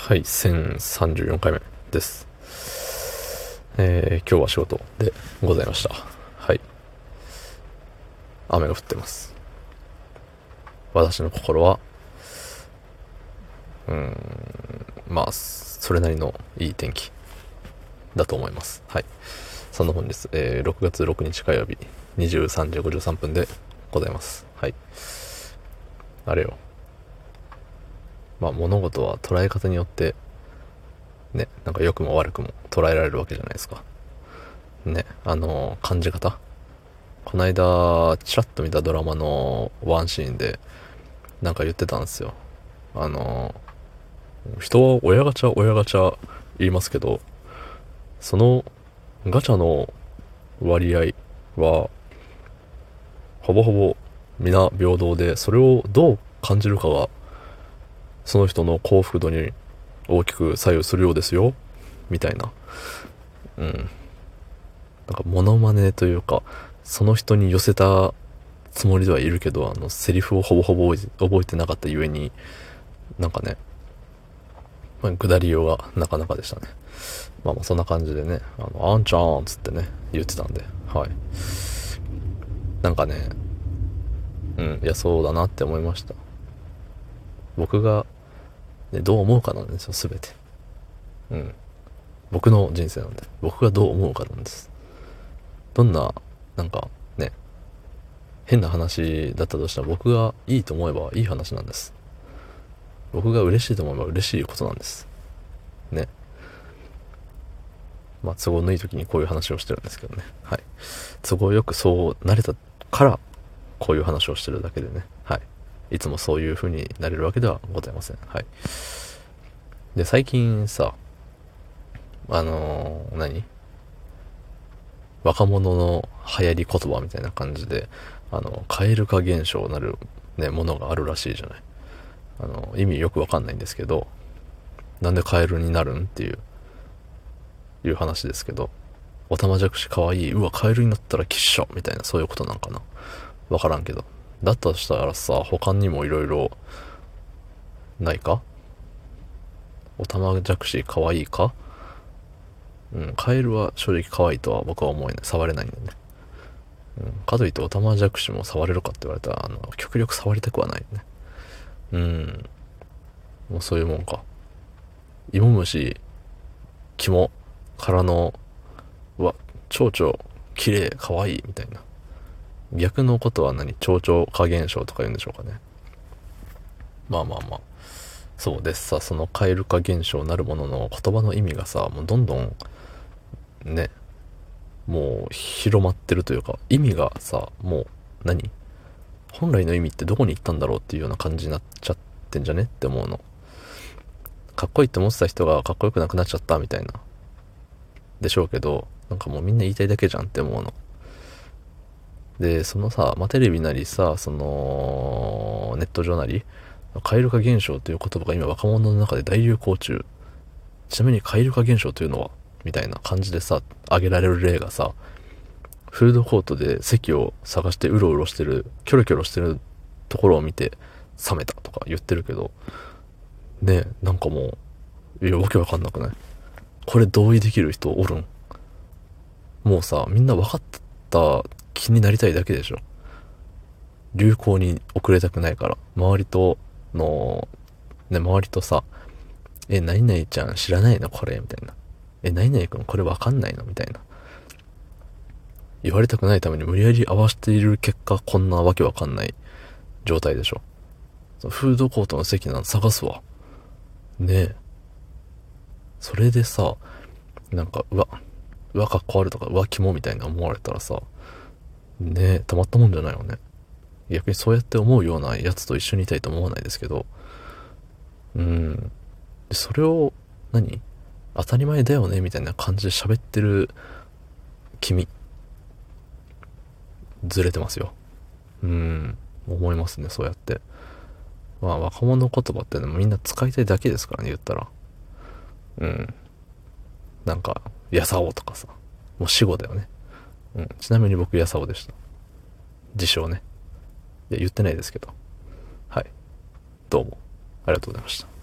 はい、1034回目です。えー、今日は仕事でございました。はい。雨が降ってます。私の心は、うーん、まあ、それなりのいい天気だと思います。はい。そんな本日、えー、6月6日火曜日、23時53分でございます。はい。あれよ。まあ物事は捉え方によってね、なんか良くも悪くも捉えられるわけじゃないですか。ね、あの、感じ方この間、ちらっと見たドラマのワンシーンで、なんか言ってたんですよ。あの、人は親ガチャ、親ガチャ言いますけど、そのガチャの割合は、ほぼほぼ皆平等で、それをどう感じるかがその人の幸福度に大きく左右するようですよみたいなうんなんかモノマネというかその人に寄せたつもりではいるけどあのセリフをほぼほぼ覚えてなかったゆえになんかねまあ、下りようがなかなかでしたね。まあまあそんな感じでね、あの、あんちゃんつってね、言ってたんで、はい。なんかね、うん、いや、そうだなって思いました。僕がね、どう思うかなんですよ、すべて。うん。僕の人生なんで、僕がどう思うかなんです。どんな、なんか、ね、変な話だったとしたら僕がいいと思えばいい話なんです。僕が嬉しいと思えば嬉しいことなんです。ね。まあ、都合のいい時にこういう話をしてるんですけどね。はい。都合よくそうなれたから、こういう話をしてるだけでね。はい。いつもそういう風になれるわけではございません。はい。で、最近さ、あのー、何？若者の流行り言葉みたいな感じで、あの、蛙化現象なるね、ものがあるらしいじゃない。あの、意味よくわかんないんですけど、なんでカエルになるんっていう、いう話ですけど、おたまじゃくしかわいい、うわ、カエルになったら吉祥みたいな、そういうことなんかな。わからんけど。だとしたらさ、他にも色々ないか？おたまじゃくし可愛いか？うん、カエルは正直可愛いとは僕は思えない。触れないんでね。うん、かといってオタマジャクシも触れるかって言われたら、あの、極力触りたくはないね。うん。もうそういうもんか。芋虫、肝からの、うわ、蝶々、綺麗、可愛いみたいな。逆のことは何？蝶々化現象とか言うんでしょうかね。まあまあまあ。そうですさ、その蛙化現象なるものの言葉の意味がさ、もうどんどん、ね、もう広まってるというか、意味がさ、もう何？本来の意味ってどこに行ったんだろうっていうような感じになっちゃってんじゃねって思うの。かっこいいって思ってた人がかっこよくなくなっちゃったみたいな。でしょうけど、なんかもうみんな言いたいだけじゃんって思うの。で、そのさ、まあ、テレビなりさ、その、ネット上なり、蛙化現象という言葉が今若者の中で大流行中。ちなみに蛙化現象というのはみたいな感じでさ、挙げられる例がさ、フードコートで席を探してうろうろしてる、キョロキョロしてるところを見て、冷めたとか言ってるけど、ねなんかもう、いや、わけわかんなくない？これ同意できる人おるん？もうさ、みんな分かった気になりたいだけでしょ。流行に遅れたくないから。周りとの、ね、周りとさ、え、何々ちゃん知らないの？これみたいな。え、何々くんこれわかんないの？みたいな。言われたくないために無理やり合わせている結果、こんなわけわかんない状態でしょ。フードコートの席なん探すわ。ねえ。それでさ、なんか、うわ、うわ、かっこ悪とか、うわ、キモみたいな思われたらさ、ねえ、たまったもんじゃないよね。逆にそうやって思うようなやつと一緒にいたいと思わないですけど、うん。それを何、当たり前だよねみたいな感じで喋ってる君、ずれてますよ。うん。思いますね、そうやって。まあ、若者言葉ってみんな使いたいだけですからね、言ったら。うん。なんか、やさおとかさ。もう死語だよね。うん。ちなみに僕、やさおでした。自称ね。いや、言ってないですけど。はい。どうも。ありがとうございました。